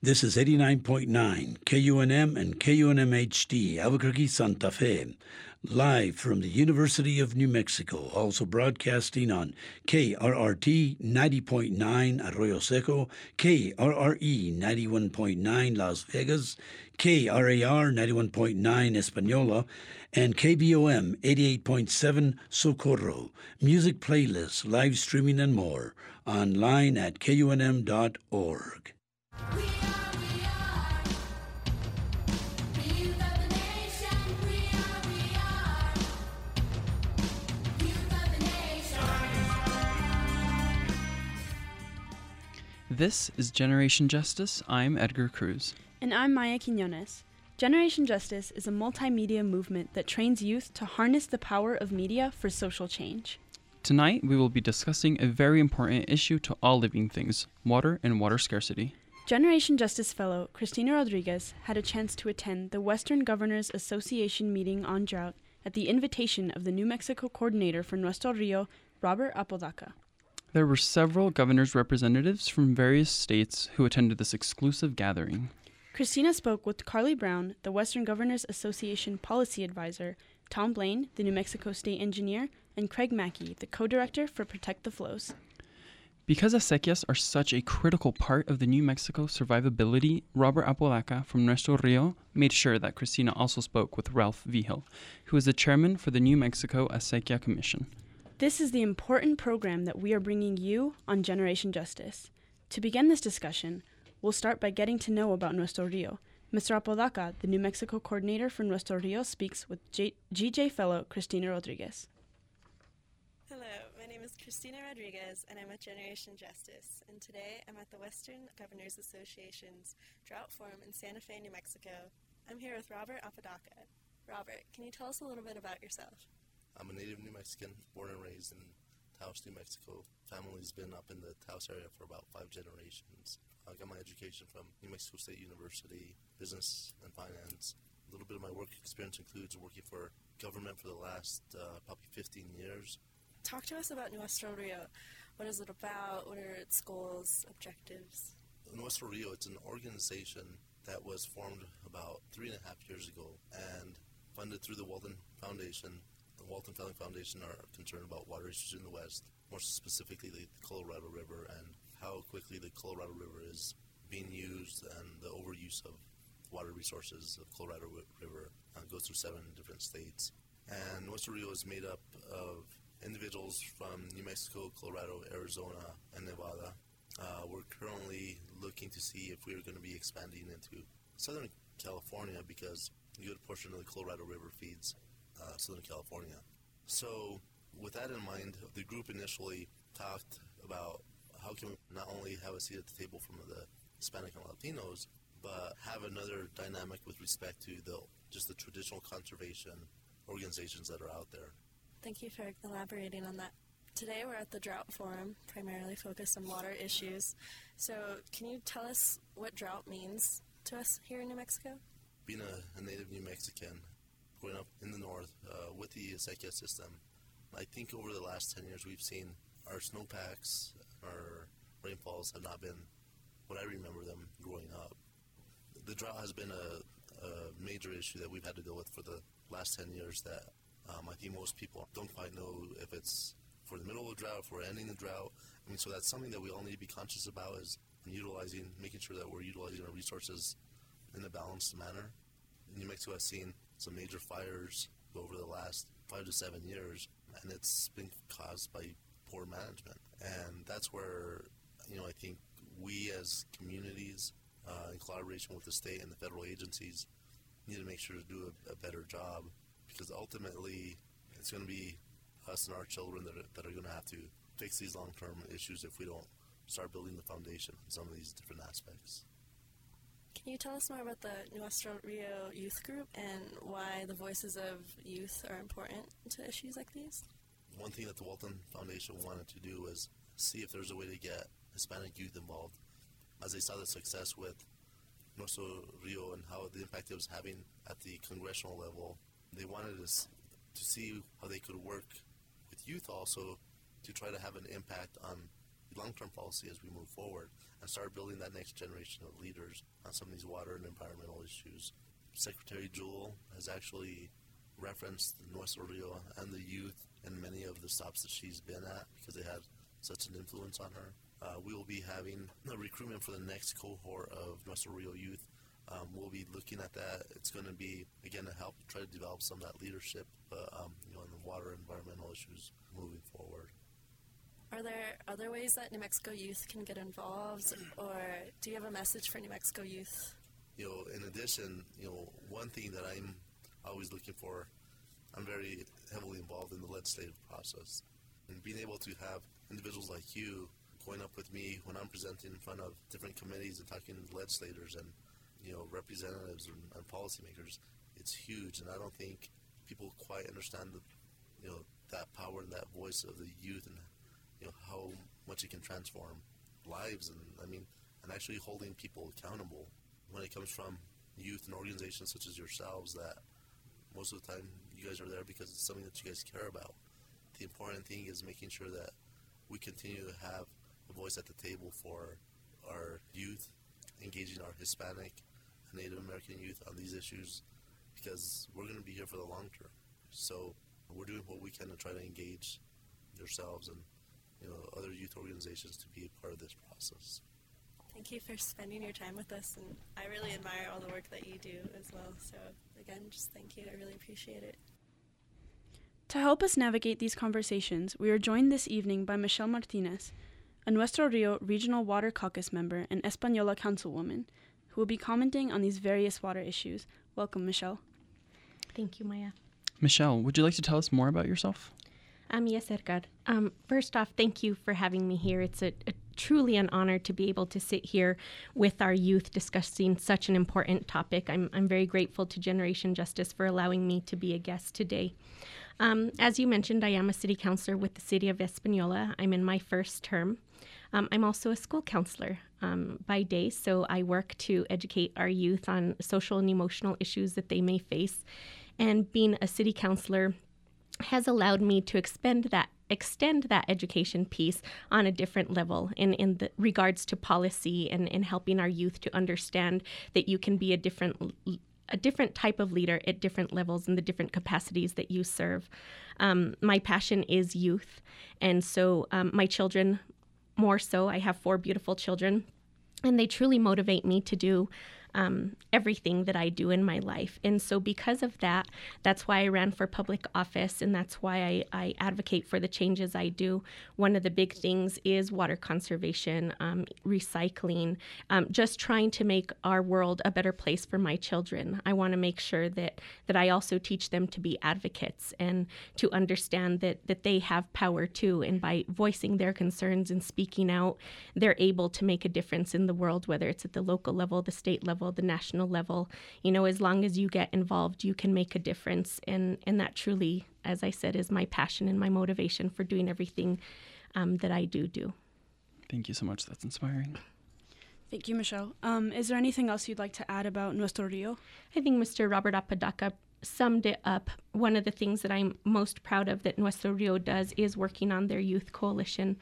This is 89.9 KUNM and KUNM HD, Albuquerque, Santa Fe. Live from the University of New Mexico, also broadcasting on KRRT 90.9 Arroyo Seco, KRRE 91.9 Las Vegas, KRAR 91.9 Espanola, and KBOM 88.7 Socorro. Music playlists, live streaming, and more online at kunm.org. We are, we are. The youth of the nation. We are, we are. Youth of the nation. This is Generation Justice. I'm Edgar Cruz. And I'm Maya Quinones. Generation Justice is a multimedia movement that trains youth to harness the power of media for social change. Tonight, we will be discussing a very important issue to all living things water and water scarcity. Generation Justice Fellow Christina Rodriguez had a chance to attend the Western Governors Association meeting on drought at the invitation of the New Mexico coordinator for Nuestro Rio, Robert Apodaca. There were several governors' representatives from various states who attended this exclusive gathering. Christina spoke with Carlee Brown, the Western Governors Association policy advisor, Tom Blaine, the New Mexico state engineer, and Craig Mackey, the co director for Protect the Flows. Because acequias are such a critical part of the New Mexico survivability, Robert Apodaca from Nuestro Rio made sure that Christina also spoke with Ralph Vigil, who is the chairman for the New Mexico Acequia Commission. This is the important program that we are bringing you on Generation Justice. To begin this discussion, we'll start by getting to know about Nuestro Rio. Mr. Apodaca, the New Mexico coordinator for Nuestro Rio, speaks with J- GJ fellow Christina Rodriguez. Hello, my name is Christina Rodriguez, and I'm with Generation Justice. And today I'm at the Western Governors Association's Drought Forum in Santa Fe, New Mexico. I'm here with Robert Apodaca. Robert, can you tell us a little bit about yourself? I'm a native New Mexican, born and raised in Taos, New Mexico. Family's been up in the Taos area for about five generations. I got my education from New Mexico State University, business and finance. A little bit of my work experience includes working for government for the last uh, probably 15 years. Talk to us about Nuestro Rio. What is it about? What are its goals, objectives? Nuestro Rio, it's an organization that was formed about three and a half years ago and funded through the Walton Foundation. The Walton Family Foundation are concerned about water issues in the West, more specifically the Colorado River and how quickly the Colorado River is being used and the overuse of water resources of Colorado River uh, goes through seven different states. And Nuestro Rio is made up of individuals from New Mexico, Colorado, Arizona, and Nevada. Uh, we're currently looking to see if we're going to be expanding into Southern California because a good portion of the Colorado River feeds uh, Southern California. So, with that in mind, the group initially talked about how can we not only have a seat at the table from the Hispanic and Latinos, but have another dynamic with respect to the just the traditional conservation organizations that are out there. Thank you for elaborating on that. Today we're at the Drought Forum, primarily focused on water issues. So, can you tell us what drought means to us here in New Mexico? being a, a native New Mexican, growing up in the north uh, with the acequia system, I think over the last 10 years we've seen our snowpacks, our rainfalls have not been what I remember them growing up. The drought has been a, a major issue that we've had to deal with for the last 10 years that um, I think most people don't quite know if it's for the middle of the drought, we're ending the drought. I mean, so that's something that we all need to be conscious about is utilizing, making sure that we're utilizing our resources in a balanced manner. New Mexico has seen some major fires over the last five to seven years, and it's been caused by poor management. And that's where, you know, I think we as communities, uh, in collaboration with the state and the federal agencies, need to make sure to do a, a better job because ultimately it's going to be us and our children that are, that are going to have to fix these long term issues if we don't start building the foundation in some of these different aspects. Can you tell us more about the Nuestro Rio Youth Group and why the voices of youth are important to issues like these? One thing that the Walton Foundation wanted to do was see if there's a way to get Hispanic youth involved. As they saw the success with Nuestro Rio and how the impact it was having at the congressional level, they wanted us to see how they could work with youth also to try to have an impact on long-term policy as we move forward and start building that next generation of leaders on some of these water and environmental issues. Secretary Jewell has actually referenced Nuestro Rio and the youth in many of the stops that she's been at because they had such an influence on her. Uh, we will be having a recruitment for the next cohort of Nuestro Rio youth. Um, we'll be looking at that. It's going to be again to help try to develop some of that leadership, uh, um, you know, in the water environmental issues moving forward. Are there other ways that New Mexico youth can get involved, or do you have a message for New Mexico youth? you know, in addition, you know, one thing that I'm always looking for, I'm very heavily involved in the legislative process. And being able to have individuals like you going up with me when I'm presenting in front of different committees and talking to legislators and, you know, representatives and, and policymakers, it's huge. And I don't think people quite understand the, you know, that power and that voice of the youth and, you know, how much it can transform lives and, I mean, and actually holding people accountable when it comes from youth and organizations such as yourselves that most of the time you guys are there because it's something that you guys care about. The important thing is making sure that we continue to have a voice at the table for our youth, engaging our Hispanic Native American youth on these issues because we're going to be here for the long term. So we're doing what we can to try to engage yourselves and you know other youth organizations to be a part of this process. Thank you for spending your time with us, and I really admire all the work that you do as well. So, again, just thank you. I really appreciate it. To help us navigate these conversations, we are joined this evening by Michelle Martinez, a Nuestro Rio Regional Water Caucus member and Española councilwoman, who will be commenting on these various water issues. Welcome, Michelle. Thank you, Maya. Michelle, would you like to tell us more about yourself? Um, yes, Edgar. Um, first off, thank you for having me here. It's a, a truly an honor to be able to sit here with our youth discussing such an important topic. I'm, I'm very grateful to Generation Justice for allowing me to be a guest today. Um, as you mentioned, I am a city councilor with the city of Espanola. I'm in my first term. Um, I'm also a school counselor um, by day, so I work to educate our youth on social and emotional issues that they may face. And being a city councilor has allowed me to expend that extend that education piece on a different level in, in the regards to policy and, and helping our youth to understand that you can be a different a different type of leader at different levels and the different capacities that you serve. Um, my passion is youth, and so um, my children more so. I have four beautiful children, and they truly motivate me to do um, everything that I do in my life. And so, because of that, that's why I ran for public office, and that's why I, I advocate for the changes I do. One of the big things is water conservation, um, recycling, um, just trying to make our world a better place for my children. I want to make sure that that I also teach them to be advocates and to understand that that they have power too, and by voicing their concerns and speaking out, they're able to make a difference in the world, whether it's at the local level, the state level, the national level. You know, as long as you get involved, you can make a difference, and and that truly, as I said, is my passion and my motivation for doing everything um, that I do do. Thank you so much. That's inspiring. Thank you, Michelle. Um, is there anything else you'd like to add about Nuestro Rio? I think Mr. Robert Apodaca summed it up. One of the things that I'm most proud of that Nuestro Rio does is working on their youth coalition.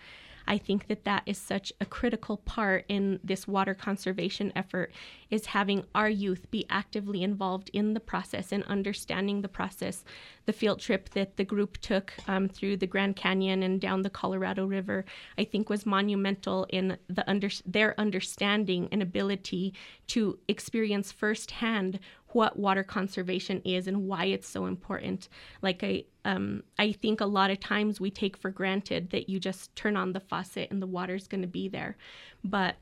I think that that is such a critical part in this water conservation effort is having our youth be actively involved in the process and understanding the process. The field trip that the group took um, through the Grand Canyon and down the Colorado River, I think, was monumental in the under- their understanding and ability to experience firsthand what water conservation is and why it's so important. Like I, um, I think a lot of times we take for granted that you just turn on the faucet and the water's going to be there, but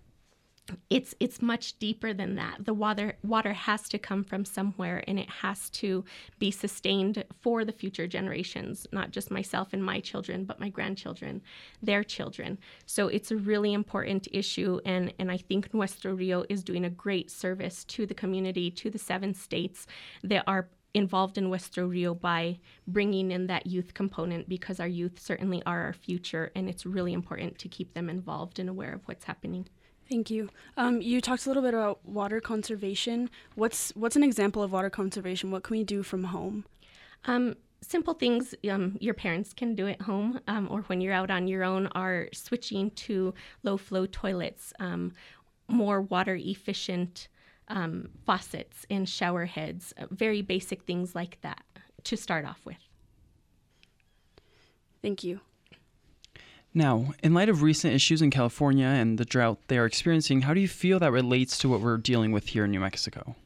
it's it's much deeper than that. The water water has to come from somewhere, and it has to be sustained for the future generations, not just myself and my children, but my grandchildren, their children. So it's a really important issue, and and I think Nuestro Rio is doing a great service to the community, to the seven states that are involved in Nuestro Rio by bringing in that youth component because our youth certainly are our future, and it's really important to keep them involved and aware of what's happening. Thank you. Um, you talked a little bit about water conservation. What's what's an example of water conservation? What can we do from home? Um, simple things um, your parents can do at home um, or when you're out on your own are switching to low flow toilets, um, more water efficient um, faucets and shower heads, uh, very basic things like that to start off with. Thank you. Now, in light of recent issues in California and the drought they are experiencing, how do you feel that relates to what we're dealing with here in New Mexico?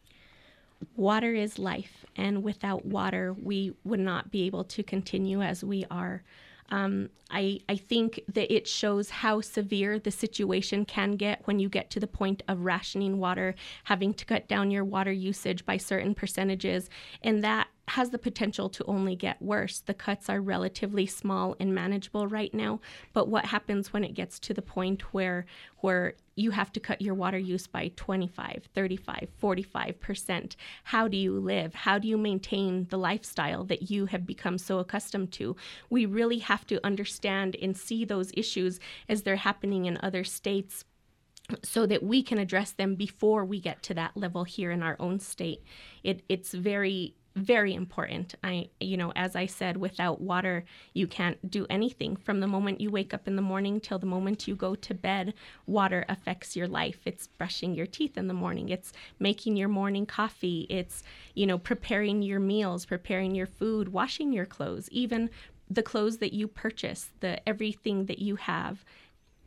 water is life, and without water, we would not be able to continue as we are. Um, I, I think that it shows how severe the situation can get when you get to the point of rationing water, having to cut down your water usage by certain percentages, and that has the potential to only get worse. The cuts are relatively small and manageable right now, but what happens when it gets to the point where where you have to cut your water use by 25, 35, 45%? How do you live? How do you maintain the lifestyle that you have become so accustomed to? We really have to understand and see those issues as they're happening in other states so that we can address them before we get to that level here in our own state. It, it's very very important. I you know, as I said, without water you can't do anything. From the moment you wake up in the morning till the moment you go to bed, water affects your life. It's brushing your teeth in the morning. It's making your morning coffee. It's, you know, preparing your meals, preparing your food, washing your clothes, even the clothes that you purchase, the everything that you have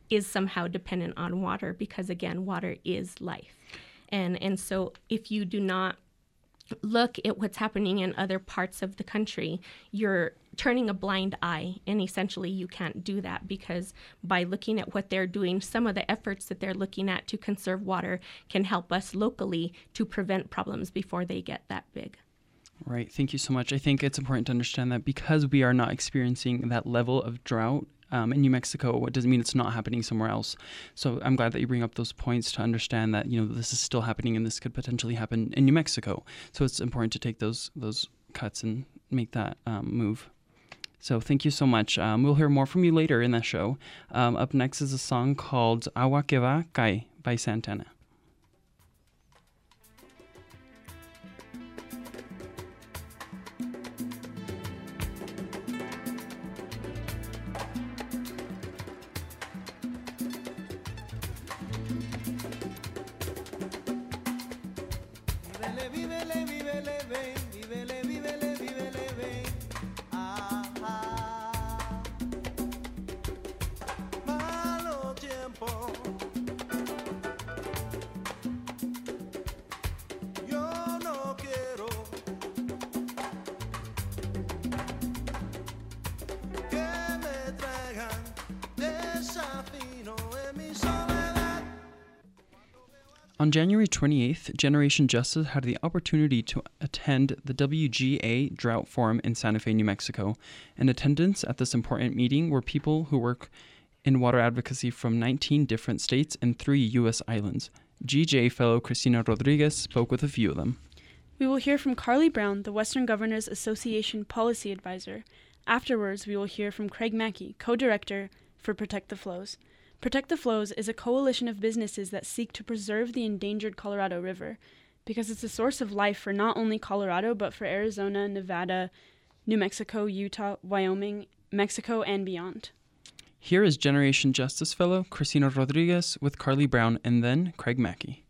is somehow dependent on water because again water is life and and so if you do not look at what's happening in other parts of the country you're turning a blind eye and essentially you can't do that because by looking at what they're doing some of the efforts that they're looking at to conserve water can help us locally to prevent problems before they get that big Right. Thank you so much. I think it's important to understand that because we are not experiencing that level of drought um, in New Mexico, it doesn't mean it's not happening somewhere else. So I'm glad that you bring up those points to understand that you know this is still happening and this could potentially happen in New Mexico. So it's important to take those those cuts and make that um, move. So thank you so much. Um, we'll hear more from you later in the show. Um, up next is a song called que va cae by Santana. On January 28th, Generation Justice had the opportunity to attend the WGA Drought Forum in Santa Fe, New Mexico. In attendance at this important meeting were people who work in water advocacy from 19 different states and three U.S. islands. GJ fellow Cristina Rodriguez spoke with a few of them. We will hear from Carlee Brown, the Western Governors Association Policy Advisor. Afterwards, we will hear from Craig Mackey, co director for Protect the Flows. Protect the Flows is a coalition of businesses that seek to preserve the endangered Colorado River because it's a source of life for not only Colorado, but for Arizona, Nevada, New Mexico, Utah, Wyoming, Mexico, and beyond. Here is Generation Justice fellow Cristina Rodriguez with Carlee Brown and then Craig Mackey.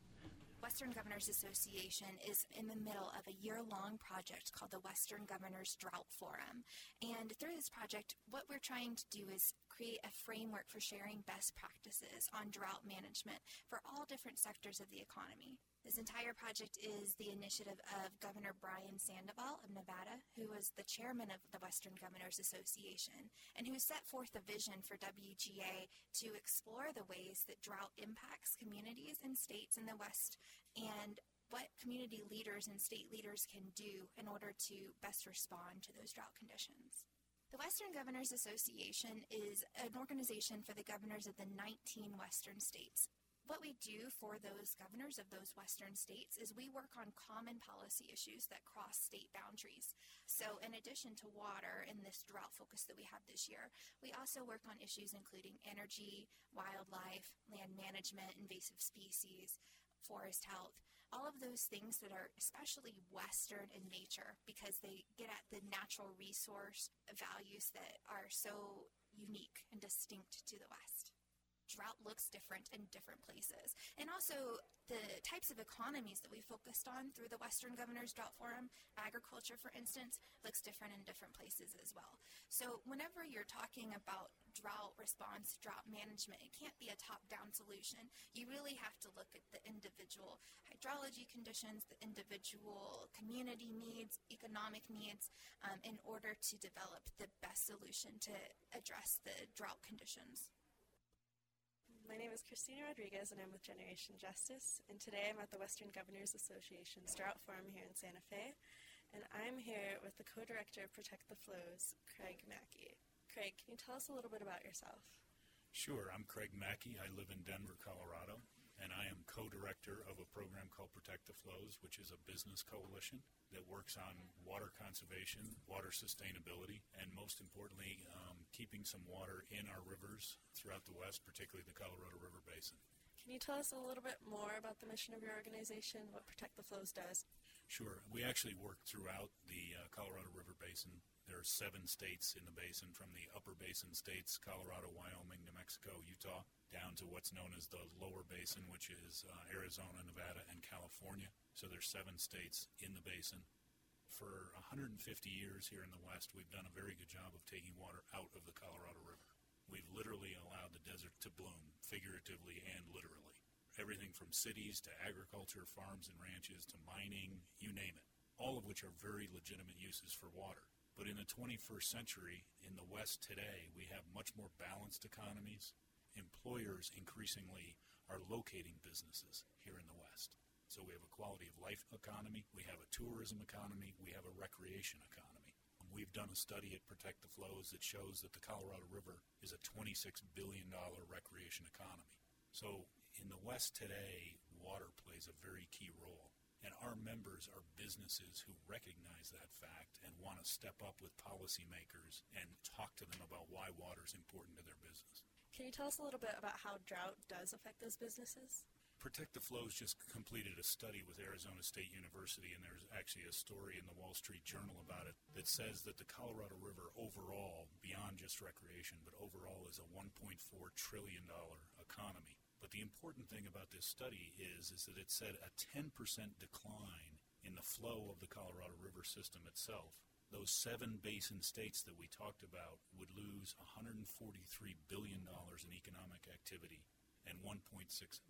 Association is in the middle of a year long project called the Western Governors Drought Forum. And through this project, what we're trying to do is create a framework for sharing best practices on drought management for all different sectors of the economy. This entire project is the initiative of Governor Brian Sandoval of Nevada, who was the chairman of the Western Governors Association, and who set forth a vision for WGA to explore the ways that drought impacts communities and states in the West and what community leaders and state leaders can do in order to best respond to those drought conditions. The Western Governors Association is an organization for the governors of the 19 Western states. What we do for those governors of those Western states is we work on common policy issues that cross state boundaries. So, in addition to water and this drought focus that we have this year, we also work on issues including energy, wildlife, land management, invasive species, forest health, all of those things that are especially Western in nature because they get at the natural resource values that are so unique and distinct to the West. Drought looks different in different places. And also, the types of economies that we focused on through the Western Governors Drought Forum, agriculture, for instance, looks different in different places as well. So, whenever you're talking about drought response, drought management, it can't be a top down solution. You really have to look at the individual hydrology conditions, the individual community needs, economic needs, um, in order to develop the best solution to address the drought conditions. My name is Christina Rodriguez, and I'm with Generation Justice. And today I'm at the Western Governors Association's Drought Forum here in Santa Fe. And I'm here with the co director of Protect the Flows, Craig Mackey. Craig, can you tell us a little bit about yourself? Sure, I'm Craig Mackey. I live in Denver, Colorado, and I am co director of a program called Protect the Flows, which is a business coalition that works on water conservation, water sustainability, and most importantly, um, keeping some water in our rivers throughout the West, particularly the Colorado River Basin. Can you tell us a little bit more about the mission of your organization, what Protect the Flows does? Sure. We actually work throughout the uh, Colorado River Basin. There are seven states in the basin, from the upper basin states Colorado, Wyoming, New Mexico, Utah, down to what's known as the lower basin, which is uh, Arizona, Nevada, and California. So there's seven states in the basin. For 150 years here in the West, we've done a very good job of taking water out of the Colorado River. We've literally allowed the desert to bloom, figuratively and literally. Everything from cities to agriculture, farms and ranches to mining, you name it. All of which are very legitimate uses for water. But in the 21st century, in the West today, we have much more balanced economies. Employers increasingly are locating businesses here in the West. So we have a quality of life economy, we have a tourism economy, we have a recreation economy. We've done a study at Protect the Flows that shows that the Colorado River is a $26 billion recreation economy. So in the West today, water plays a very key role. And our members are businesses who recognize that fact and want to step up with policymakers and talk to them about why water is important to their business. Can you tell us a little bit about how drought does affect those businesses? Protect the Flows just completed a study with Arizona State University, and there's actually a story in the Wall Street Journal about it that says that the Colorado River overall, beyond just recreation, but overall is a $1.4 trillion economy. But the important thing about this study is, is that it said a 10% decline in the flow of the Colorado River system itself. Those seven basin states that we talked about would lose $143 billion in economic activity and 1.6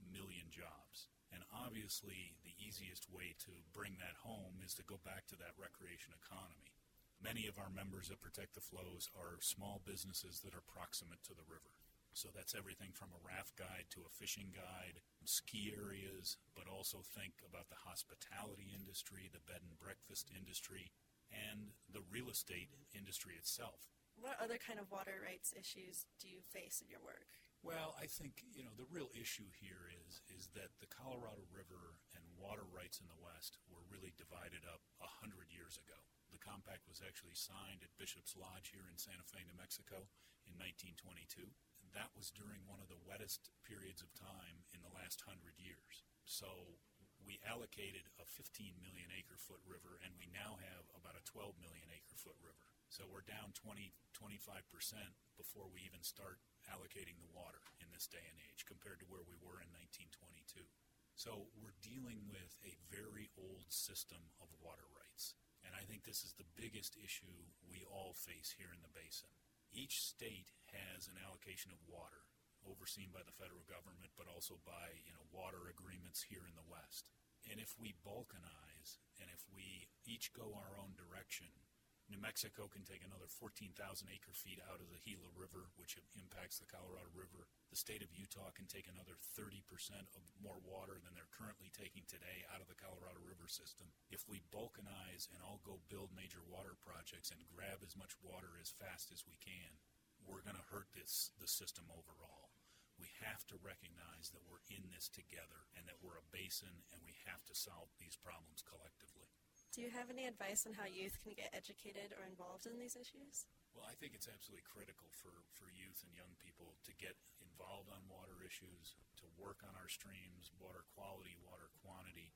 million jobs. And obviously, the easiest way to bring that home is to go back to that recreation economy. Many of our members that Protect the Flows are small businesses that are proximate to the river. So that's everything from a raft guide to a fishing guide, ski areas, but also think about the hospitality industry, the bed and breakfast industry, and the real estate industry itself. What other kind of water rights issues do you face in your work? Well, I think you know the real issue here is is that the Colorado River and water rights in the West were really divided up a hundred years ago. The compact was actually signed at Bishop's Lodge here in Santa Fe, New Mexico, in 1922. That was during one of the wettest periods of time in the last hundred years. So we allocated a 15 million acre foot river, and we now have about a 12 million acre foot river. So we're down 20, 25 percent before we even start allocating the water in this day and age compared to where we were in 1922. So we're dealing with a very old system of water rights. And I think this is the biggest issue we all face here in the basin. Each state has an allocation of water overseen by the federal government, but also by you know water agreements here in the West. And if we balkanize and if we each go our own direction, New Mexico can take another 14,000 acre feet out of the Gila River, which impacts the Colorado River. The state of Utah can take another 30% of more water than they're currently taking today out of the Colorado River system. If we balkanize and all go build major water projects and grab as much water as fast as we can, we're going to hurt this the system overall. We have to recognize that we're in this together and that we're a basin and we have to solve these problems collectively. Do you have any advice on how youth can get educated or involved in these issues? Well, I think it's absolutely critical for, for youth and young people to get involved on water issues, to work on our streams, water quality, water quantity,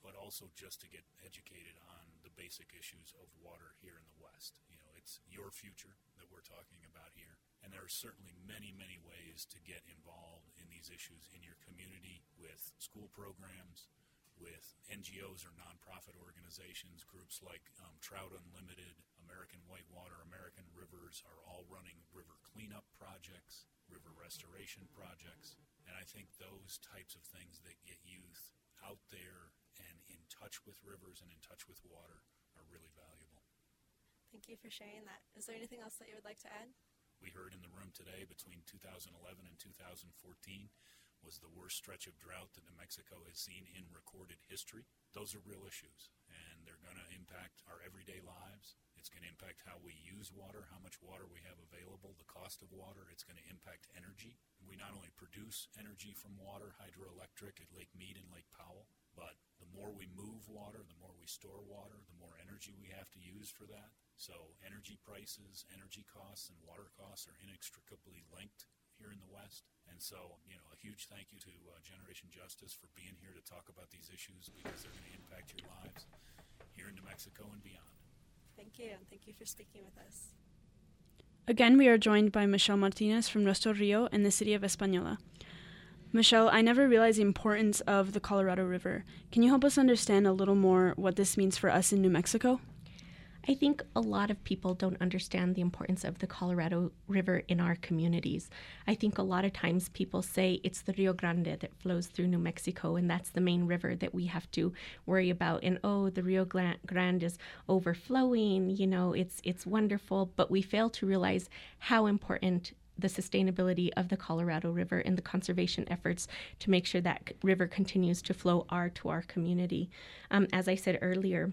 but also just to get educated on the basic issues of water here in the West. You know, it's your future that we're talking about here. And there are certainly many, many ways to get involved in these issues in your community with school programs, with NGOs or nonprofit organizations. Groups like um, Trout Unlimited, American Whitewater, American Rivers are all running river cleanup projects, river restoration projects. And I think those types of things that get youth out there and in touch with rivers and in touch with water are really valuable. Thank you for sharing that. Is there anything else that you would like to add? We heard in the room today between 2011 and 2014 was the worst stretch of drought that New Mexico has seen in recorded history. Those are real issues, and they're going to impact our everyday lives. It's going to impact how we use water, how much water we have available, the cost of water. It's going to impact energy. We not only produce energy from water, hydroelectric at Lake Mead and Lake Powell, but the more we move water, the more we store water, the more energy we have to use for that. So energy prices, energy costs, and water costs are inextricably linked here in the West. And so, you know, a huge thank you to uh, Generation Justice for being here to talk about these issues because they're going to impact your lives here in New Mexico and beyond. Thank you, and thank you for speaking with us. Again, we are joined by Michelle Martinez from Nuestro Rio in the city of Española. Michelle, I never realized the importance of the Colorado River. Can you help us understand a little more what this means for us in New Mexico? I think a lot of people don't understand the importance of the Colorado River in our communities. I think a lot of times people say it's the Rio Grande that flows through New Mexico, and that's the main river that we have to worry about. And oh, the Rio Grande is overflowing. You know, it's it's wonderful, but we fail to realize how important the sustainability of the Colorado River and the conservation efforts to make sure that river continues to flow are to our community. Um, as I said earlier,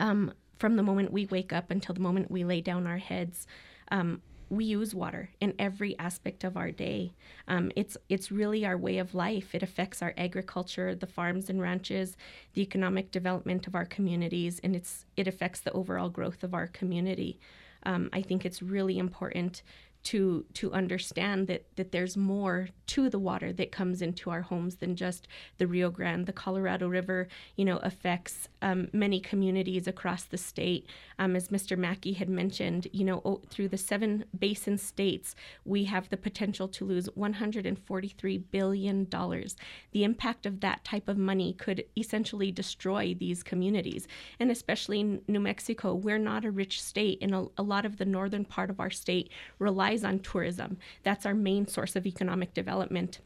um, from the moment we wake up until the moment we lay down our heads, um, we use water in every aspect of our day. Um, it's it's really our way of life. It affects our agriculture, the farms and ranches, the economic development of our communities, and it's it affects the overall growth of our community. Um, I think it's really important to to understand that that there's more to the water that comes into our homes than just the Rio Grande. The Colorado River, you know, affects um, many communities across the state. Um, as Mr. Mackey had mentioned, you know, through the seven basin states, we have the potential to lose 143 billion dollars. The impact of that type of money could essentially destroy these communities, and especially in New Mexico, we're not a rich state, and a, a lot of the northern part of our state relies on tourism. That's our main source of economic development.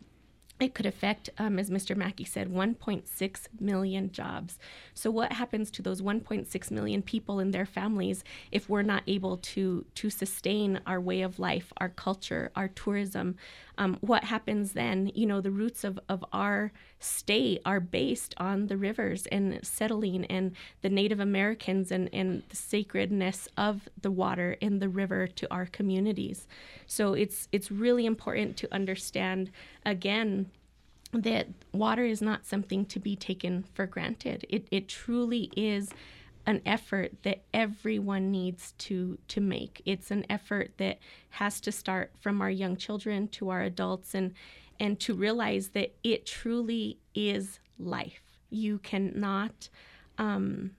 It could affect, um, as Mr. Mackey said, 1.6 million jobs. So, what happens to those 1.6 million people and their families if we're not able to to sustain our way of life, our culture, our tourism? Um, what happens then? You know, the roots of, of our state are based on the rivers and settling and the Native Americans and, and the sacredness of the water in the river to our communities. So it's it's really important to understand again that water is not something to be taken for granted. It it truly is an effort that everyone needs to to make. It's an effort that has to start from our young children to our adults and and to realize that it truly is life. You cannot um,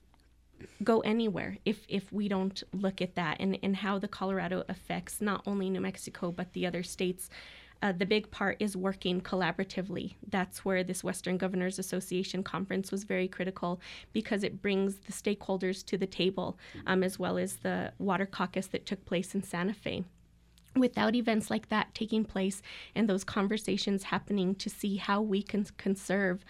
go anywhere if if we don't look at that and and how the Colorado affects not only New Mexico but the other states. Uh, the big part is working collaboratively. That's where this Western Governors Association conference was very critical because it brings the stakeholders to the table, um, as well as the water caucus that took place in Santa Fe without events like that taking place and those conversations happening to see how we can conserve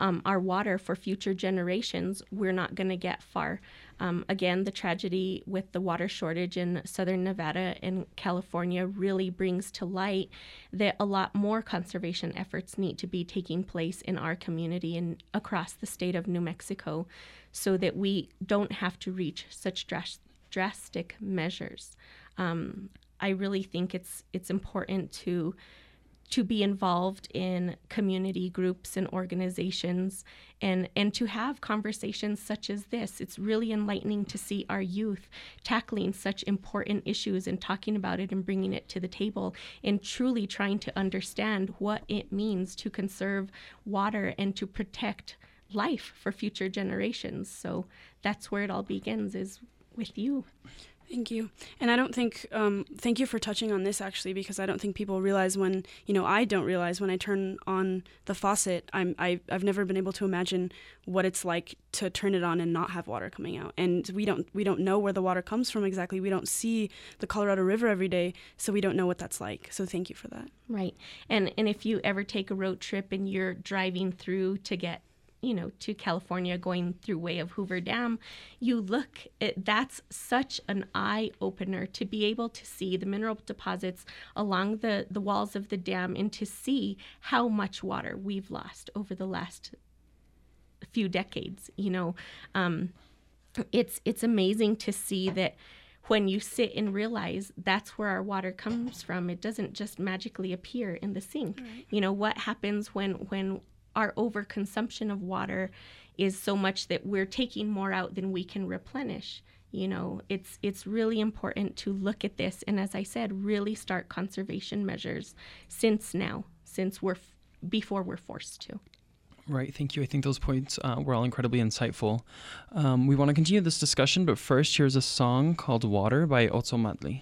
um, our water for future generations, we're not going to get far. Um, again, the tragedy with the water shortage in southern Nevada and California really brings to light that a lot more conservation efforts need to be taking place in our community and across the state of New Mexico so that we don't have to reach such dras- drastic measures. Um, I really think it's it's important to to be involved in community groups and organizations and and to have conversations such as this it's really enlightening to see our youth tackling such important issues and talking about it and bringing it to the table and truly trying to understand what it means to conserve water and to protect life for future generations. So that's where it all begins is with you. Thank you. And I don't think, um, thank you for touching on this actually, because I don't think people realize when, you know, I don't realize when I turn on the faucet, I'm, I, I've never been able to imagine what it's like to turn it on and not have water coming out. And we don't, we don't know where the water comes from exactly. We don't see the Colorado River every day, so we don't know what that's like. So thank you for that. Right. And and if you ever take a road trip and you're driving through to get you know to California going through way of Hoover Dam you look at that's such an eye opener to be able to see the mineral deposits along the the walls of the dam and to see how much water we've lost over the last few decades you know? Um it's it's amazing to see that when you sit and realize that's where our water comes from it doesn't just magically appear in the sink. You know what happens when when our overconsumption of water is so much that we're taking more out than we can replenish you know it's it's really important to look at this and as i said really start conservation measures since now since we're f- before we're forced to Right, thank you. I think those points uh, were all incredibly insightful. Um, we want to continue this discussion, but first, here's a song called Water by Otso Madli.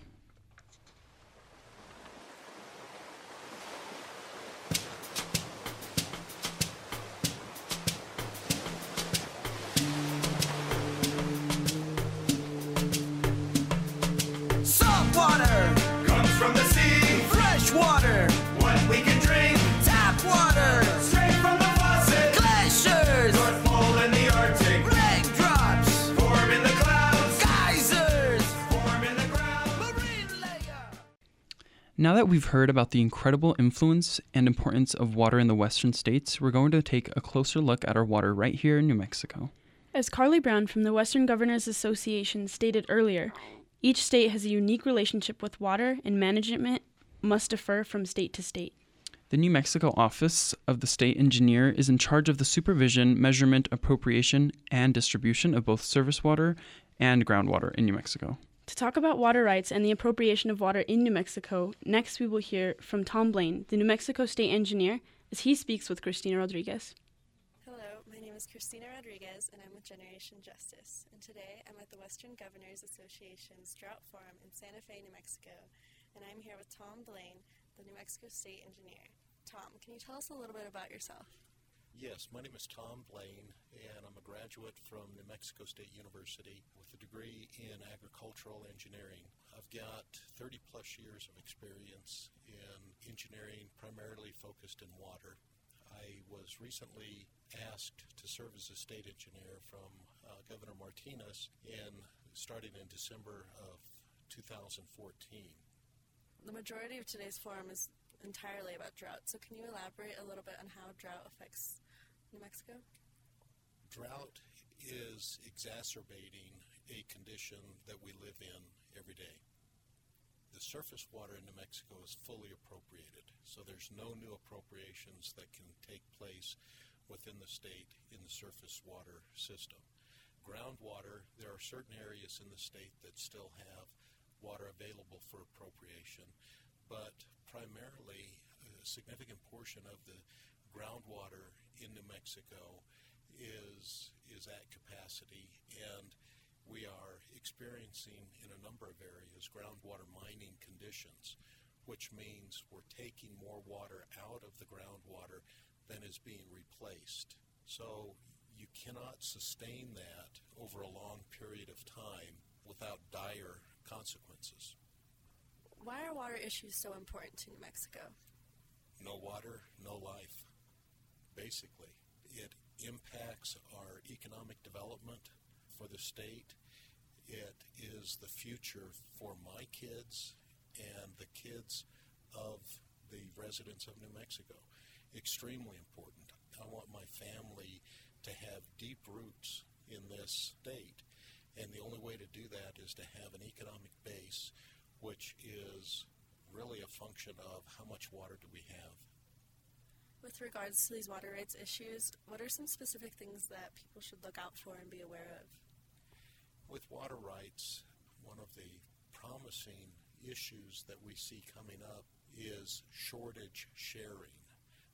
Heard about the incredible influence and importance of water in the western states, we're going to take a closer look at our water right here in New Mexico. As Carlee Brown from the Western Governors Association stated earlier, each state has a unique relationship with water and management must differ from state to state. The New Mexico Office of the State Engineer is in charge of the supervision, measurement, appropriation, and distribution of both surface water and groundwater in New Mexico. To talk about water rights and the appropriation of water in New Mexico, next we will hear from Tom Blaine, the New Mexico State Engineer, as he speaks with Christina Rodriguez. Hello, my name is Christina Rodriguez, and I'm with Generation Justice. And today I'm at the Western Governors Association's Drought Forum in Santa Fe, New Mexico. And I'm here with Tom Blaine, the New Mexico State Engineer. Tom, can you tell us a little bit about yourself? Yes, my name is Tom Blaine, and I'm a graduate from New Mexico State University with a degree in agricultural engineering. I've got 30 plus years of experience in engineering, primarily focused in water. I was recently asked to serve as a state engineer from uh, Governor Martinez in starting in December of 2014. The majority of today's forum is entirely about drought, so can you elaborate a little bit on how drought affects New Mexico? Drought is exacerbating a condition that we live in every day. The surface water in New Mexico is fully appropriated, so there's no new appropriations that can take place within the state in the surface water system. Groundwater, there are certain areas in the state that still have water available for appropriation, but primarily a significant portion of the groundwater in New Mexico is is at capacity and we are experiencing in a number of areas groundwater mining conditions which means we're taking more water out of the groundwater than is being replaced so you cannot sustain that over a long period of time without dire consequences Why are water issues so important to New Mexico? no water, no life. Basically, it impacts our economic development for the state. It is the future for my kids and the kids of the residents of New Mexico. Extremely important. I want my family to have deep roots in this state. And the only way to do that is to have an economic base, which is really a function of how much water do we have. With regards to these water rights issues, what are some specific things that people should look out for and be aware of? With water rights, one of the promising issues that we see coming up is shortage sharing.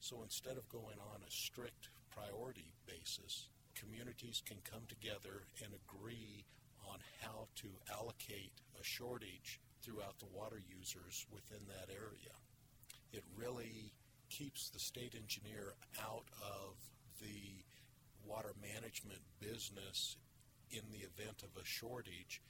So instead of going on a strict priority basis, communities can come together and agree on how to allocate a shortage throughout the water users within that area. It really keeps the state engineer out of the water management business in the event of a shortage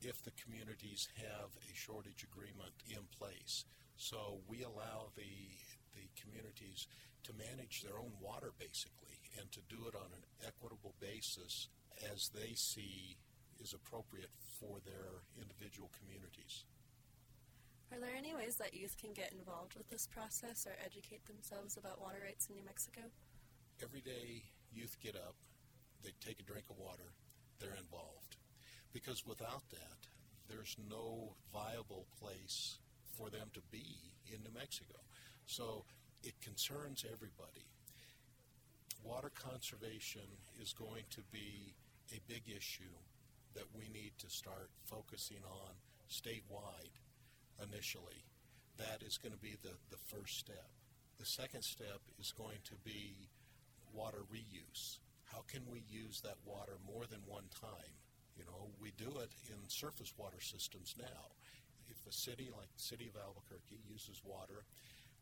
if the communities have a shortage agreement in place. So we allow the, the communities to manage their own water basically and to do it on an equitable basis as they see is appropriate for their individual communities. Are there any ways that youth can get involved with this process or educate themselves about water rights in New Mexico? Every day youth get up, they take a drink of water, they're involved. Because without that, there's no viable place for them to be in New Mexico. So it concerns everybody. Water conservation is going to be a big issue that we need to start focusing on statewide initially. That is going to be the, the first step. The second step is going to be water reuse. How can we use that water more than one time? You know, we do it in surface water systems now. If a city like the city of Albuquerque uses water,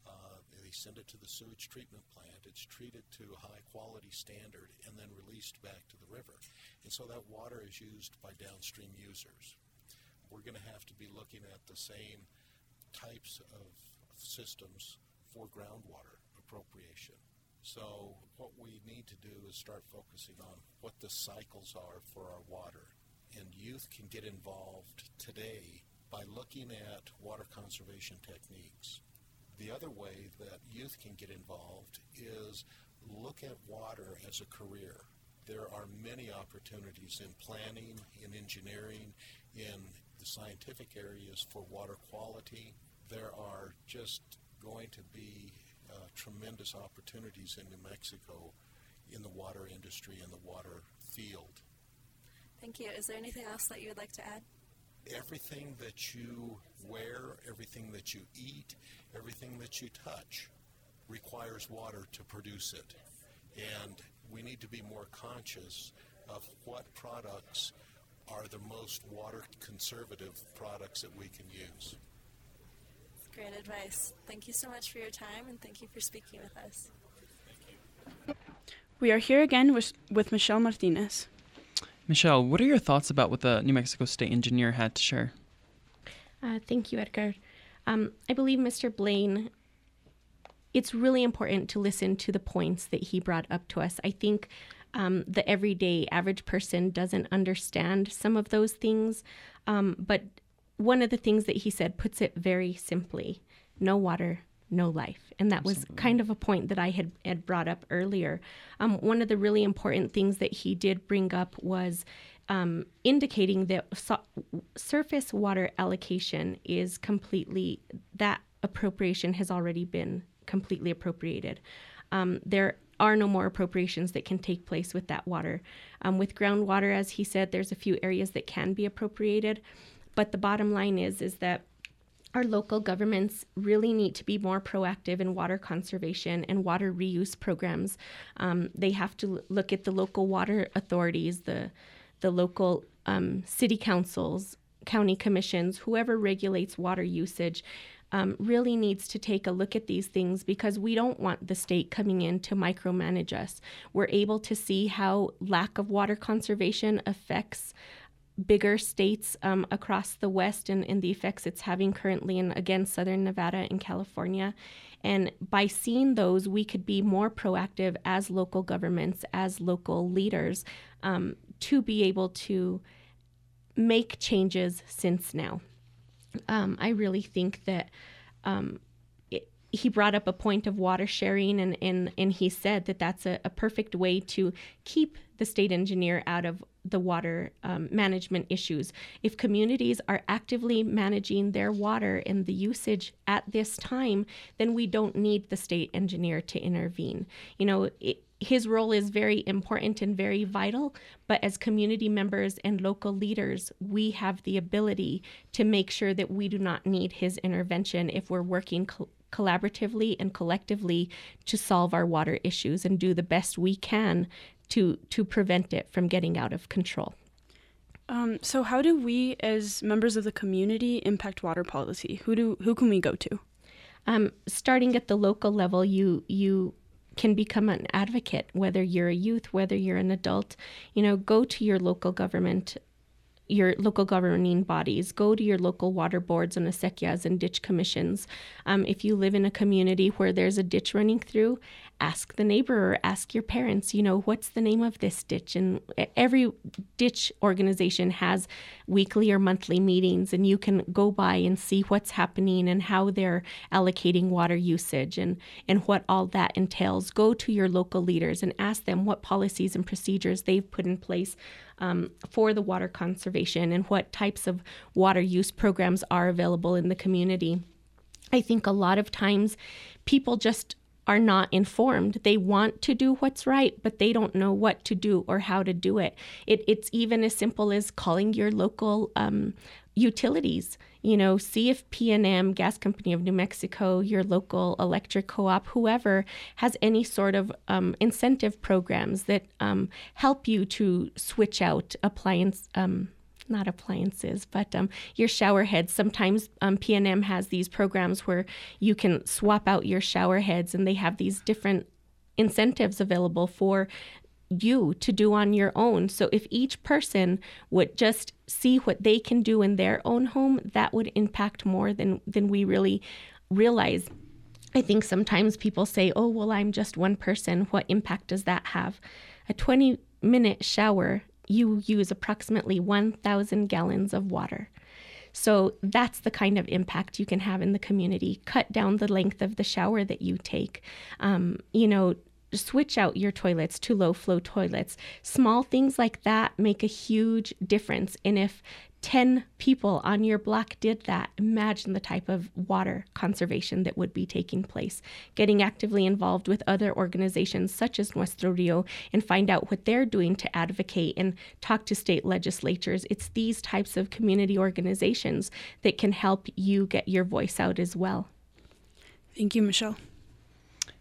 uh, they send it to the sewage treatment plant. It's treated to a high quality standard and then released back to the river. And so that water is used by downstream users. We're going to have to be looking at the same types of systems for groundwater appropriation. So what we need to do is start focusing on what the cycles are for our water. And youth can get involved today by looking at water conservation techniques. The other way that youth can get involved is look at water as a career. There are many opportunities in planning, in engineering, in the scientific areas for water quality. There are just going to be uh, tremendous opportunities in New Mexico in the water industry and the water field. Thank you. Is there anything else that you would like to add? Everything that you wear, everything that you eat, everything that you touch requires water to produce it. And we need to be more conscious of what products are the most water conservative products that we can use. Great advice. Thank you so much for your time and thank you for speaking with us. We are here again with, with Michelle Martinez. Michelle, what are your thoughts about what the New Mexico State Engineer had to share? Uh, thank you, Edgar. Um, I believe Mr. Blaine, it's really important to listen to the points that he brought up to us. I think um, the everyday average person doesn't understand some of those things, um, but one of the things that he said puts it very simply no water, no life. And that was kind of a point that I had, had brought up earlier. Um, one of the really important things that he did bring up was um, indicating that so- surface water allocation is completely, that appropriation has already been completely appropriated. Um, there are no more appropriations that can take place with that water. Um, with groundwater, as he said, there's a few areas that can be appropriated, but the bottom line is is that our local governments really need to be more proactive in water conservation and water reuse programs. Um, they have to look at the local water authorities, the the local um, city councils, county commissions, whoever regulates water usage. Um, really needs to take a look at these things because we don't want the state coming in to micromanage us. We're able to see how lack of water conservation affects bigger states um, across the West and, and the effects it's having currently in, again, Southern Nevada and California. And by seeing those, we could be more proactive as local governments, as local leaders, um, to be able to make changes since now. Um, I really think that um, it, he brought up a point of water sharing, and, and, and he said that that's a, a perfect way to keep the state engineer out of the water um, management issues. If communities are actively managing their water and the usage at this time, then we don't need the state engineer to intervene. You know, it, his role is very important and very vital, but as community members and local leaders, we have the ability to make sure that we do not need his intervention if we're working co- collaboratively and collectively to solve our water issues and do the best we can to to prevent it from getting out of control. Um, so, how do we, as members of the community, impact water policy? Who do who can we go to? um, starting at the local level, you you can become an advocate, whether you're a youth, whether you're an adult. You know, go to your local government, your local governing bodies. Go to your local water boards and acequias and ditch commissions. Um, if you live in a community where there's a ditch running through, ask the neighbor or ask your parents. You know, what's the name of this ditch? And every ditch organization has weekly or monthly meetings, and you can go by and see what's happening and how they're allocating water usage and and what all that entails. Go to your local leaders and ask them what policies and procedures they've put in place um, for the water conservation and what types of water use programs are available in the community. I think a lot of times people just are not informed. They want to do what's right, but they don't know what to do or how to do it. it it's even as simple as calling your local um, utilities. You know, see if PNM, Gas Company of New Mexico, your local electric co-op, whoever has any sort of um, incentive programs that um, help you to switch out appliance. Um, not appliances, but um, your shower heads. Sometimes um, PNM has these programs where you can swap out your shower heads, and they have these different incentives available for you to do on your own. So if each person would just see what they can do in their own home, that would impact more than than we really realize. I think sometimes people say, "Oh, well, I'm just one person. What impact does that have?" A 20 minute shower, you use approximately 1,000 gallons of water. So that's the kind of impact you can have in the community. Cut down the length of the shower that you take. Um, you know, switch out your toilets to low flow toilets. Small things like that make a huge difference. And if 10 people on your block did that, imagine the type of water conservation that would be taking place. Getting actively involved with other organizations such as Nuestro Rio and find out what they're doing to advocate and talk to state legislatures. It's these types of community organizations that can help you get your voice out as well. Thank you, Michelle.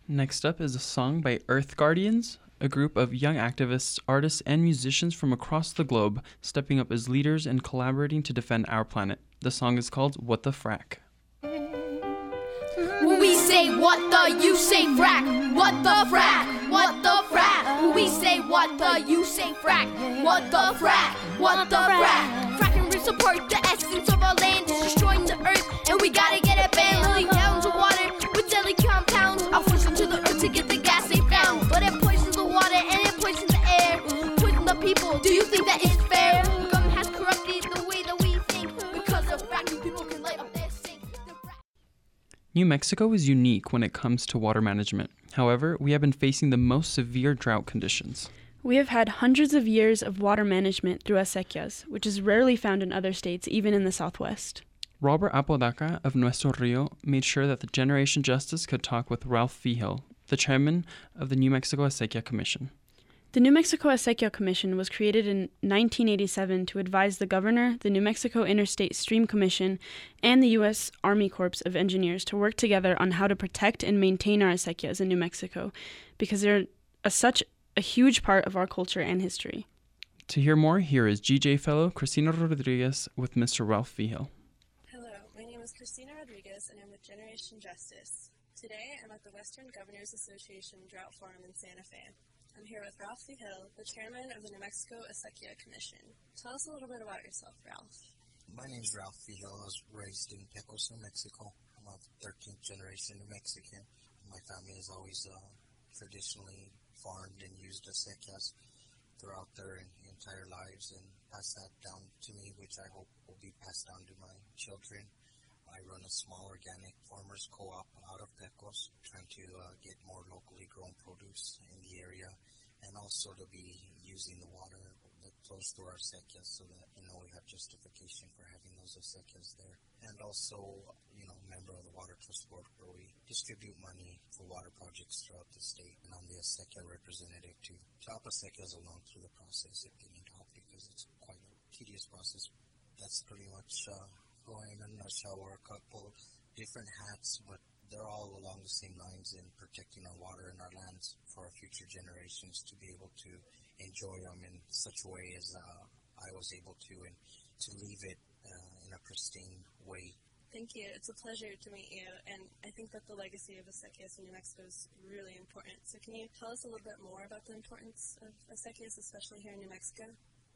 Next up is a song by Earth Guardians, a group of young activists, artists, and musicians from across the globe stepping up as leaders and collaborating to defend our planet. The song is called What the Frack. We say what the, you say frack. What the frack? What the frack? We say what the, you say frack. What the frack? What the frack? Fracking rips apart the essence of our land, destroying the earth, and we gotta New Mexico is unique when it comes to water management. However, we have been facing the most severe drought conditions. We have had hundreds of years of water management through acequias, which is rarely found in other states, even in the Southwest. Robert Apodaca of Nuestro Rio made sure that the Generation Justice could talk with Ralph Vigil, the chairman of the New Mexico Acequia Commission. The New Mexico Acequia Commission was created in 1987 to advise the governor, the New Mexico Interstate Stream Commission, and the U.S. Army Corps of Engineers to work together on how to protect and maintain our acequias in New Mexico because they're a, such a huge part of our culture and history. To hear more, here is GJ fellow Cristina Rodriguez with Mr. Ralph Vigil. Hello, my name is Christina Rodriguez and I'm with Generation Justice. Today I'm at the Western Governors Association Drought Forum in Santa Fe. I'm here with Ralph Vigil, the chairman of the New Mexico Acequia Commission. Tell us a little bit about yourself, Ralph. My name is Ralph Vigil. I was raised in Pecos, New Mexico. I'm a 13th generation New Mexican. My family has always uh, traditionally farmed and used acequias throughout their entire lives and passed that down to me, which I hope will be passed down to my children. I run a small organic farmers co-op out of Pecos, trying to uh, get more locally grown produce in the area and also to be using the water flows through our acequias so that, you know, we have justification for having those acequias there. And also, you know, member of the Water Trust Board where we distribute money for water projects throughout the state. And I'm the acequia representative to, to help acequias along through the process if they need help because it's quite a tedious process. That's pretty much uh, am in a nutshell. A couple different hats, but they're all along the same lines in protecting our water and our lands for our future generations to be able to enjoy them in such a way as uh, I was able to and to leave it uh, in a pristine way. Thank you. It's a pleasure to meet you, and I think that the legacy of Acequias in New Mexico is really important. So, can you tell us a little bit more about the importance of Acequias, especially here in New Mexico?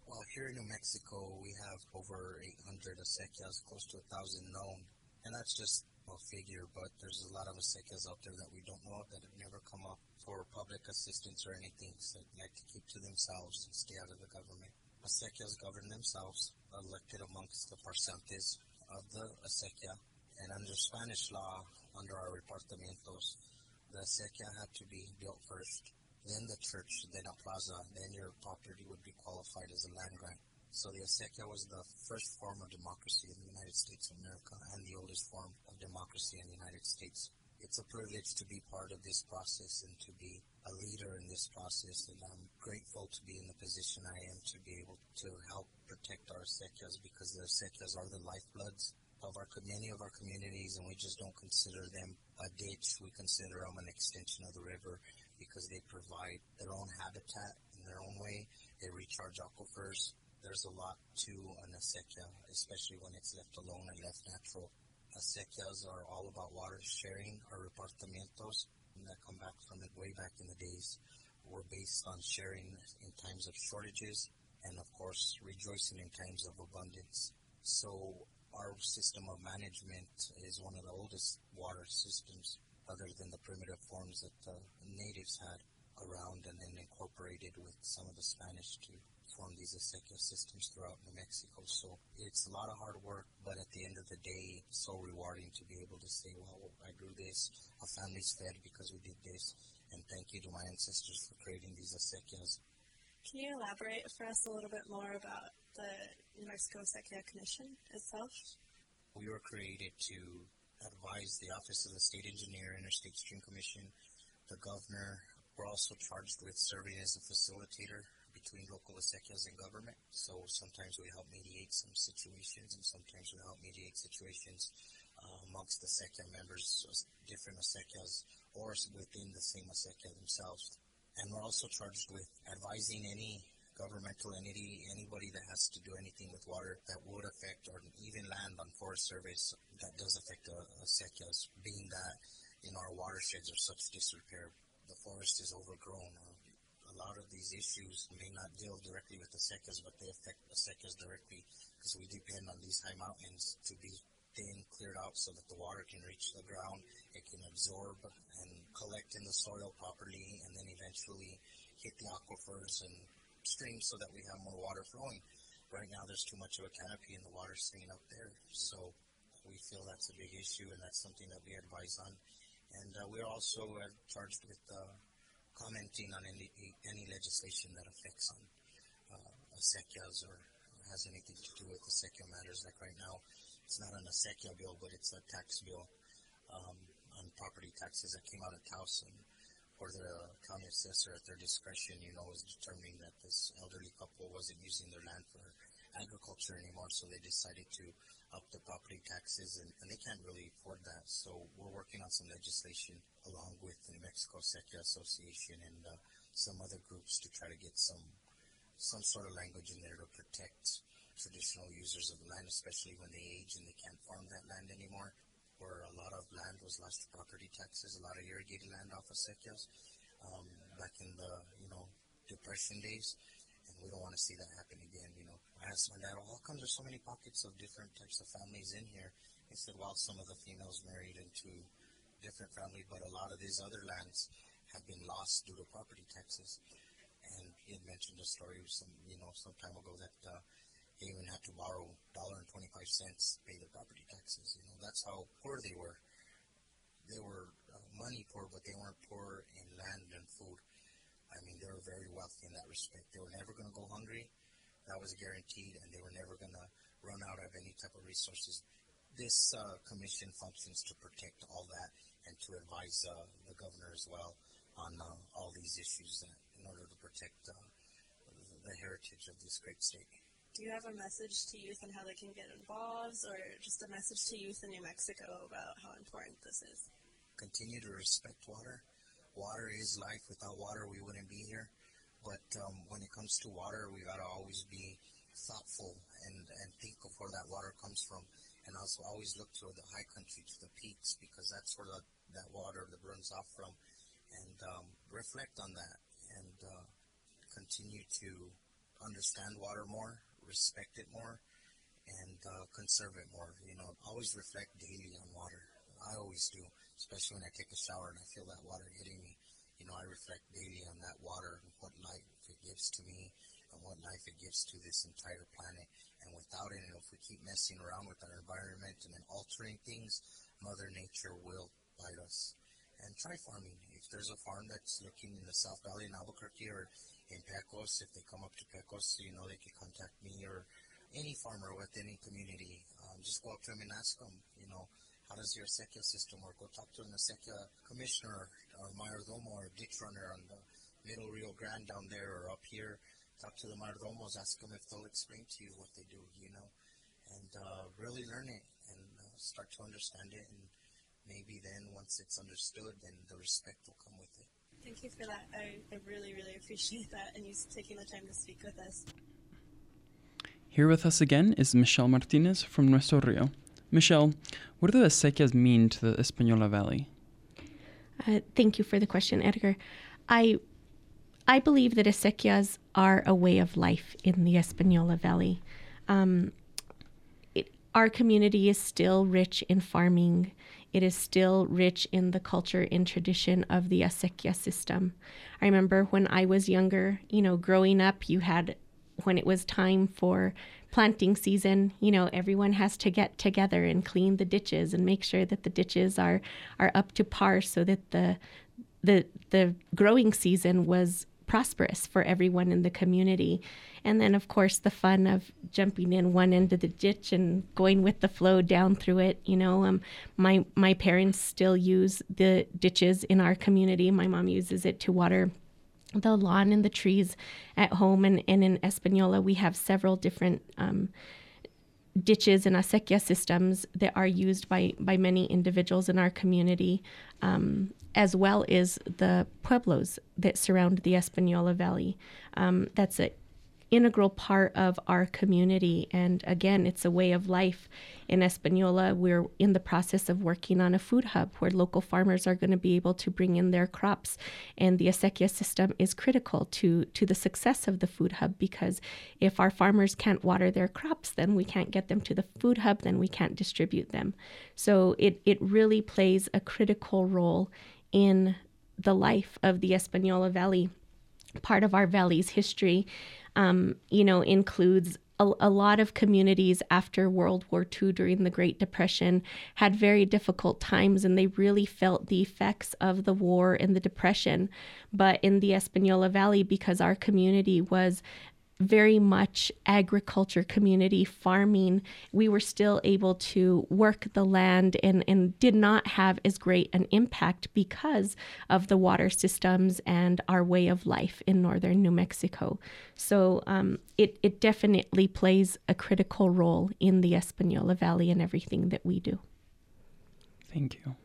Well, here in New Mexico, we have over 800 acequias, close to a thousand known, and that's just a figure. But there's a lot of acequias out there that we don't know that have never come up for public assistance or anything, so they like to keep to themselves and stay out of the government. Acequias govern themselves, elected amongst the parciantes of the acequia, and under Spanish law, under our repartimientos, the acequia had to be built first, then the church, then a plaza, then your property would be qualified as a land grant. So the acequia was the first form of democracy in the United States of America and the oldest form of democracy in the United States. It's a privilege to be part of this process and to be a leader in this process, and I'm grateful to be in the position I am to be able to help protect our acequias because the acequias are the lifebloods of our many of our communities, and we just don't consider them a ditch. We consider them an extension of the river because they provide their own habitat in their own way. They recharge aquifers. There's a lot to an acequia, especially when it's left alone and left natural. Acequias are all about water sharing, or repartimientos that come back from it way back in the days were based on sharing in times of shortages and of course rejoicing in times of abundance. So our system of management is one of the oldest water systems other than the primitive forms that the natives had around and then incorporated with some of the Spanish to form these acequia systems throughout New Mexico. So it's a lot of hard work, but at the end of the day, so rewarding to be able to say, well, I grew this, our family's fed because we did this, and thank you to my ancestors for creating these acequias. Can you elaborate for us a little bit more about the New Mexico Acequia Commission itself? We were created to advise the Office of the State Engineer, Interstate Stream Commission, the governor. We're also charged with serving as a facilitator between local acequias and government. So sometimes we help mediate some situations, and sometimes we help mediate situations uh, amongst the acequia members, different acequias, or within the same acequia themselves. And we're also charged with advising any governmental entity, anybody that has to do anything with water that would affect or even land on Forest Service that does affect the acequias, being that in our watersheds are such disrepair. The forest is overgrown. Uh, a lot of these issues may not deal directly with the acequias, but they affect the acequias directly because we depend on these high mountains to be thin, cleared out so that the water can reach the ground, it can absorb and collect in the soil properly, and then eventually hit the aquifers and streams so that we have more water flowing. Right now, there's too much of a canopy and the water staying up there, so we feel that's a big issue, and that's something that we advise on. And uh, we're also uh, charged with uh, commenting on any any legislation that affects on uh, acequias or has anything to do with the acequia matters. Like right now, it's not an acequia bill, but it's a tax bill um, on property taxes that came out of Taos, where the county assessor, at their discretion, you know, was determining that this elderly couple wasn't using their land for agriculture anymore, so they decided to up the property taxes, and, and they can't really afford that. So we're working on some legislation along with the New Mexico Acequia Association and uh, some other groups to try to get some some sort of language in there to protect traditional users of the land, especially when they age and they can't farm that land anymore. Where a lot of land was lost to property taxes, a lot of irrigated land off of acequias um, back in the you know depression days, and we don't want to see that happen again. You know, Asked my dad, how come there's so many pockets of different types of families in here? He said, well, some of the females married into different families, but a lot of these other lands have been lost due to property taxes. And he had mentioned a story some, you know, some time ago that uh, they even had to borrow dollar and twenty five cents to pay their property taxes. You know, that's how poor they were. They were uh, money poor, but they weren't poor in land and food. I mean, they were very wealthy in that respect. They were never going to go hungry that was guaranteed, and they were never going to run out of any type of resources. This uh, commission functions to protect all that and to advise uh, the governor as well on uh, all these issues that, in order to protect uh, the heritage of this great state. Do you have a message to youth on how they can get involved, or just a message to youth in New Mexico about how important this is? continue to respect water. Water is life. Without water, we wouldn't be here. But um, when it comes to water, we gotta always be thoughtful and, and think of where that water comes from. And also always look to the high country, to the peaks, because that's where the, that water that runs off from. And um, reflect on that and uh, continue to understand water more, respect it more, and uh, conserve it more. You know, always reflect daily on water. I always do, especially when I take a shower and I feel that water hitting me. You know, I reflect daily on that water and what life it gives to me and what life it gives to this entire planet. And without it, and if we keep messing around with our environment and then altering things, Mother Nature will bite us. And try farming. If there's a farm that's looking in the South Valley in Albuquerque or in Pecos, if they come up to Pecos, you know, they can contact me or any farmer within any community. Um, just go up to them and ask them, you know, how does your acequia system work? Go talk to an acequia commissioner or mayordomo or ditch runner on the middle Rio Grande down there or up here. Talk to the mayordomos, ask them if they'll explain to you what they do, you know, and uh, really learn it and uh, start to understand it. And maybe then once it's understood, then the respect will come with it. Thank you for that. I, I really, really appreciate that and you taking the time to speak with us. Here with us again is Michelle Martinez from Nuestro Rio. Michelle, what do the acequias mean to the Española Valley? Uh, thank you for the question, Edgar. I I believe that acequias are a way of life in the Española Valley. Um, it, our community is still rich in farming. It is still rich in the culture and tradition of the acequia system. I remember when I was younger, you know, growing up, you had when it was time for planting season, you know, everyone has to get together and clean the ditches and make sure that the ditches are are up to par so that the the the growing season was prosperous for everyone in the community. And then of course the fun of jumping in one end of the ditch and going with the flow down through it, you know, um my my parents still use the ditches in our community. My mom uses it to water the lawn and the trees at home and, and in Espanola we have several different um, ditches and acequia systems that are used by, by many individuals in our community, um, as well as the pueblos that surround the Espanola Valley. Um, that's an integral part of our community. And again, it's a way of life. In Espanola, we're in the process of working on a food hub where local farmers are going to be able to bring in their crops. And the acequia system is critical to, to the success of the food hub because if our farmers can't water their crops, then we can't get them to the food hub, then we can't distribute them. So it, it really plays a critical role in the life of the Espanola Valley. Part of our valley's history um, you know, includes a, a, lot of communities after World War II during the Great Depression had very difficult times and they really felt the effects of the war and the depression. But in the Espanola Valley, because our community was very much agriculture community farming we were still able to work the land and, and did not have as great an impact because of the water systems and our way of life in northern new mexico. So um, it, it definitely plays a critical role in the espanola valley and everything that we do. Thank you.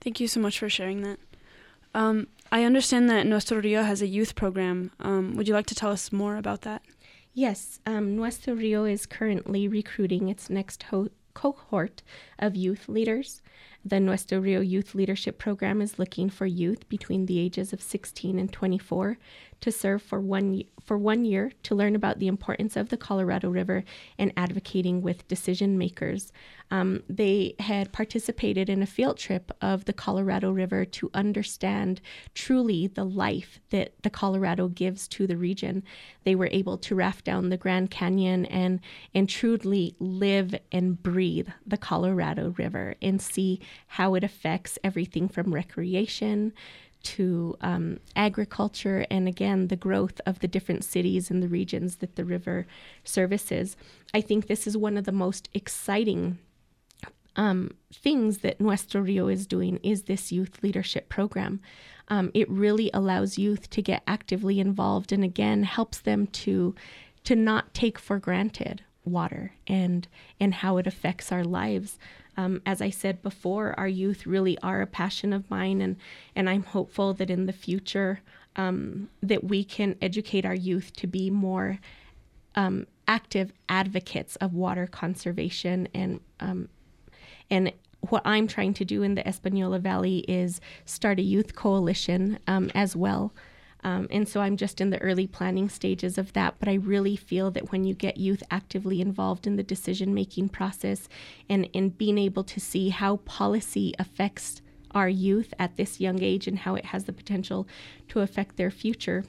Thank you so much for sharing that um, I understand that Nuestro Rio has a youth program. Um, would you like to tell us more about that? Yes, um, Nuestro Rio is currently recruiting its next ho- cohort of youth leaders. The Nuestro Rio Youth Leadership Program is looking for youth between the ages of 16 and 24 to serve for one for one year to learn about the importance of the Colorado River and advocating with decision makers. Um, they had participated in a field trip of the Colorado River to understand truly the life that the Colorado gives to the region. They were able to raft down the Grand Canyon and and truly live and breathe the Colorado River and see how it affects everything from recreation to um, agriculture and again the growth of the different cities and the regions that the river services. I think this is one of the most exciting um, things that Nuestro Rio is doing is this youth leadership program. Um, it really allows youth to get actively involved and again helps them to to not take for granted water and and how it affects our lives. Um, as I said before, our youth really are a passion of mine, and and I'm hopeful that in the future um, that we can educate our youth to be more um, active advocates of water conservation and um, and what I'm trying to do in the Espanola Valley is start a youth coalition um, as well. Um, and so I'm just in the early planning stages of that. But I really feel that when you get youth actively involved in the decision making process and in being able to see how policy affects our youth at this young age and how it has the potential to affect their future,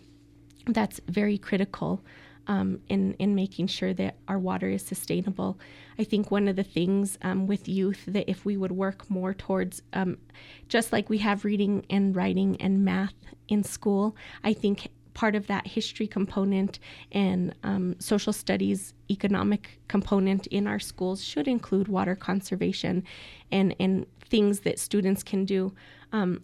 that's very critical um, in in making sure that our water is sustainable. I think one of the things um, with youth that if we would work more towards, um, just like we have reading and writing and math in school, I think part of that history component and um, social studies economic component in our schools should include water conservation and and things that students can do. Um,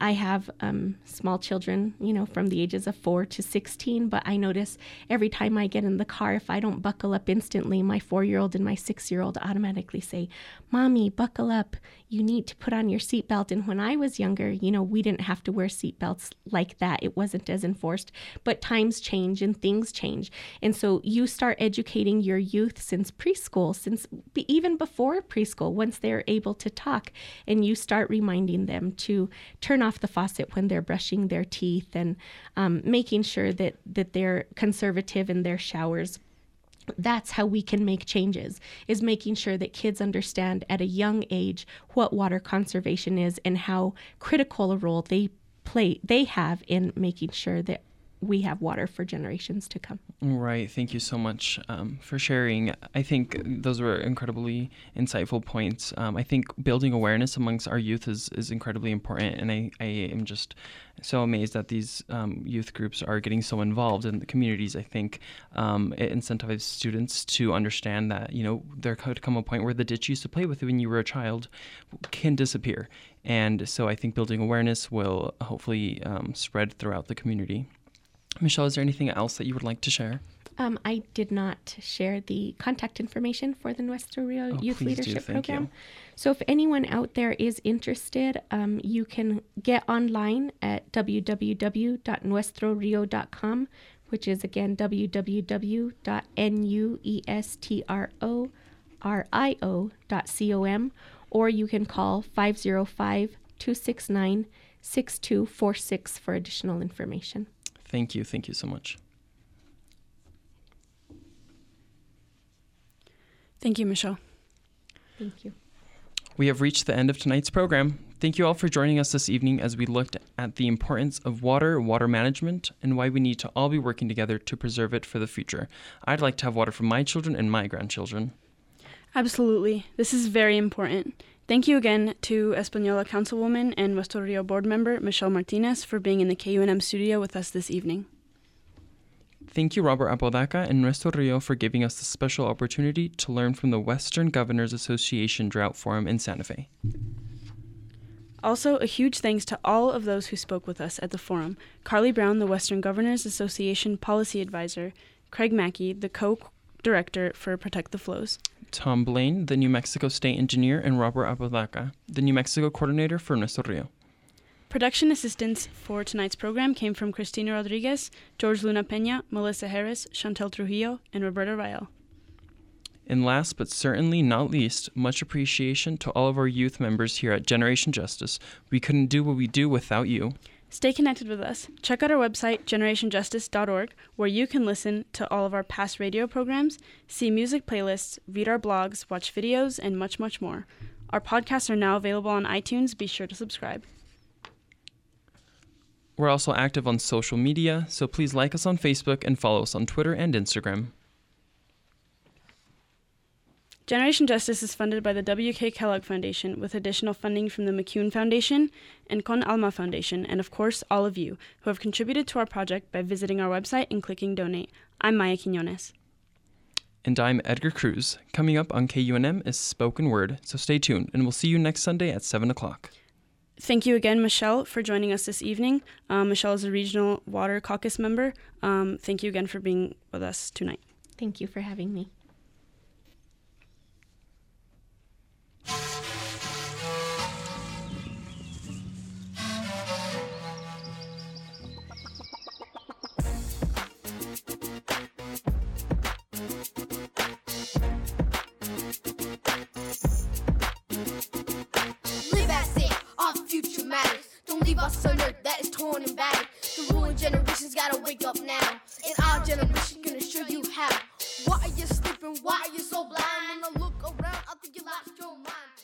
I have um, small children, you know, from the ages of four to 16, but I notice every time I get in the car, if I don't buckle up instantly, my four year old and my six year old automatically say, Mommy, buckle up. You need to put on your seatbelt. And when I was younger, you know, we didn't have to wear seatbelts like that. It wasn't as enforced. But times change and things change. And so you start educating your youth since preschool, since even before preschool, once they're able to talk, and you start reminding them to turn off the faucet when they're brushing their teeth and um, making sure that, that they're conservative in their showers that's how we can make changes is making sure that kids understand at a young age what water conservation is and how critical a role they play they have in making sure that we have water for generations to come. Right. Thank you so much um, for sharing. I think those were incredibly insightful points. Um, I think building awareness amongst our youth is, is incredibly important. And I, I am just so amazed that these um, youth groups are getting so involved in the communities. I think um, it incentivizes students to understand that, you know, there could come a point where the ditch you used to play with when you were a child can disappear. And so I think building awareness will hopefully um, spread throughout the community. Michelle, is there anything else that you would like to share? Um, I did not share the contact information for the Nuestro Rio Oh, Youth. Leadership Program. you. So, if anyone out there is interested, um, you can get online at www.nuestrorio.com, which is again www.nuestrorio.com, or you can call 505 269 6246 for additional information. Thank you. Thank you so much. Thank you, Michelle. Thank you. We have reached the end of tonight's program. Thank you all for joining us this evening as we looked at the importance of water, water management, and why we need to all be working together to preserve it for the future. I'd like to have water for my children and my grandchildren. Absolutely. This is very important. Thank you again to Española Councilwoman and Nuestro Rio board member Michelle Martinez for being in the KUNM studio with us this evening. Thank you, Robert Apodaca and Nuestro Rio, for giving us this special opportunity to learn from the Western Governors Association Drought Forum in Santa Fe. Also, a huge thanks to all of those who spoke with us at the forum Carlee Brown, the Western Governors Association Policy Advisor, Craig Mackey, the co director for Protect the Flows. Tom Blaine, the New Mexico State Engineer, and Robert Apodaca, the New Mexico Coordinator for Nuestro Rio. Production assistance for tonight's program came from Cristina Rodriguez, George Luna Pena, Melissa Harris, Chantel Trujillo, and Roberta Rael. And last but certainly not least, much appreciation to all of our youth members here at Generation Justice. We couldn't do what we do without you. Stay connected with us. Check out our website, generationjustice.org, where you can listen to all of our past radio programs, see music playlists, read our blogs, watch videos, and much, much more. Our podcasts are now available on iTunes. Be sure to subscribe. We're also active on social media, so please like us on Facebook and follow us on Twitter and Instagram. Generation Justice is funded by the W.K. Kellogg Foundation with additional funding from the McCune Foundation and Con Alma Foundation, and of course, all of you who have contributed to our project by visiting our website and clicking donate. I'm Maya Quinones. And I'm Edgar Cruz. Coming up on KUNM is Spoken Word, so stay tuned, and we'll see you next Sunday at 7 o'clock. Thank you again, Michelle, for joining us this evening. Um, Michelle is a regional water caucus member. Um, thank you again for being with us tonight. Thank you for having me. that is torn and battered. The ruling generation's gotta wake up now. And our generation gonna show you how. Why are you sleeping? Why are you so blind? When I look around, I think you lost your mind.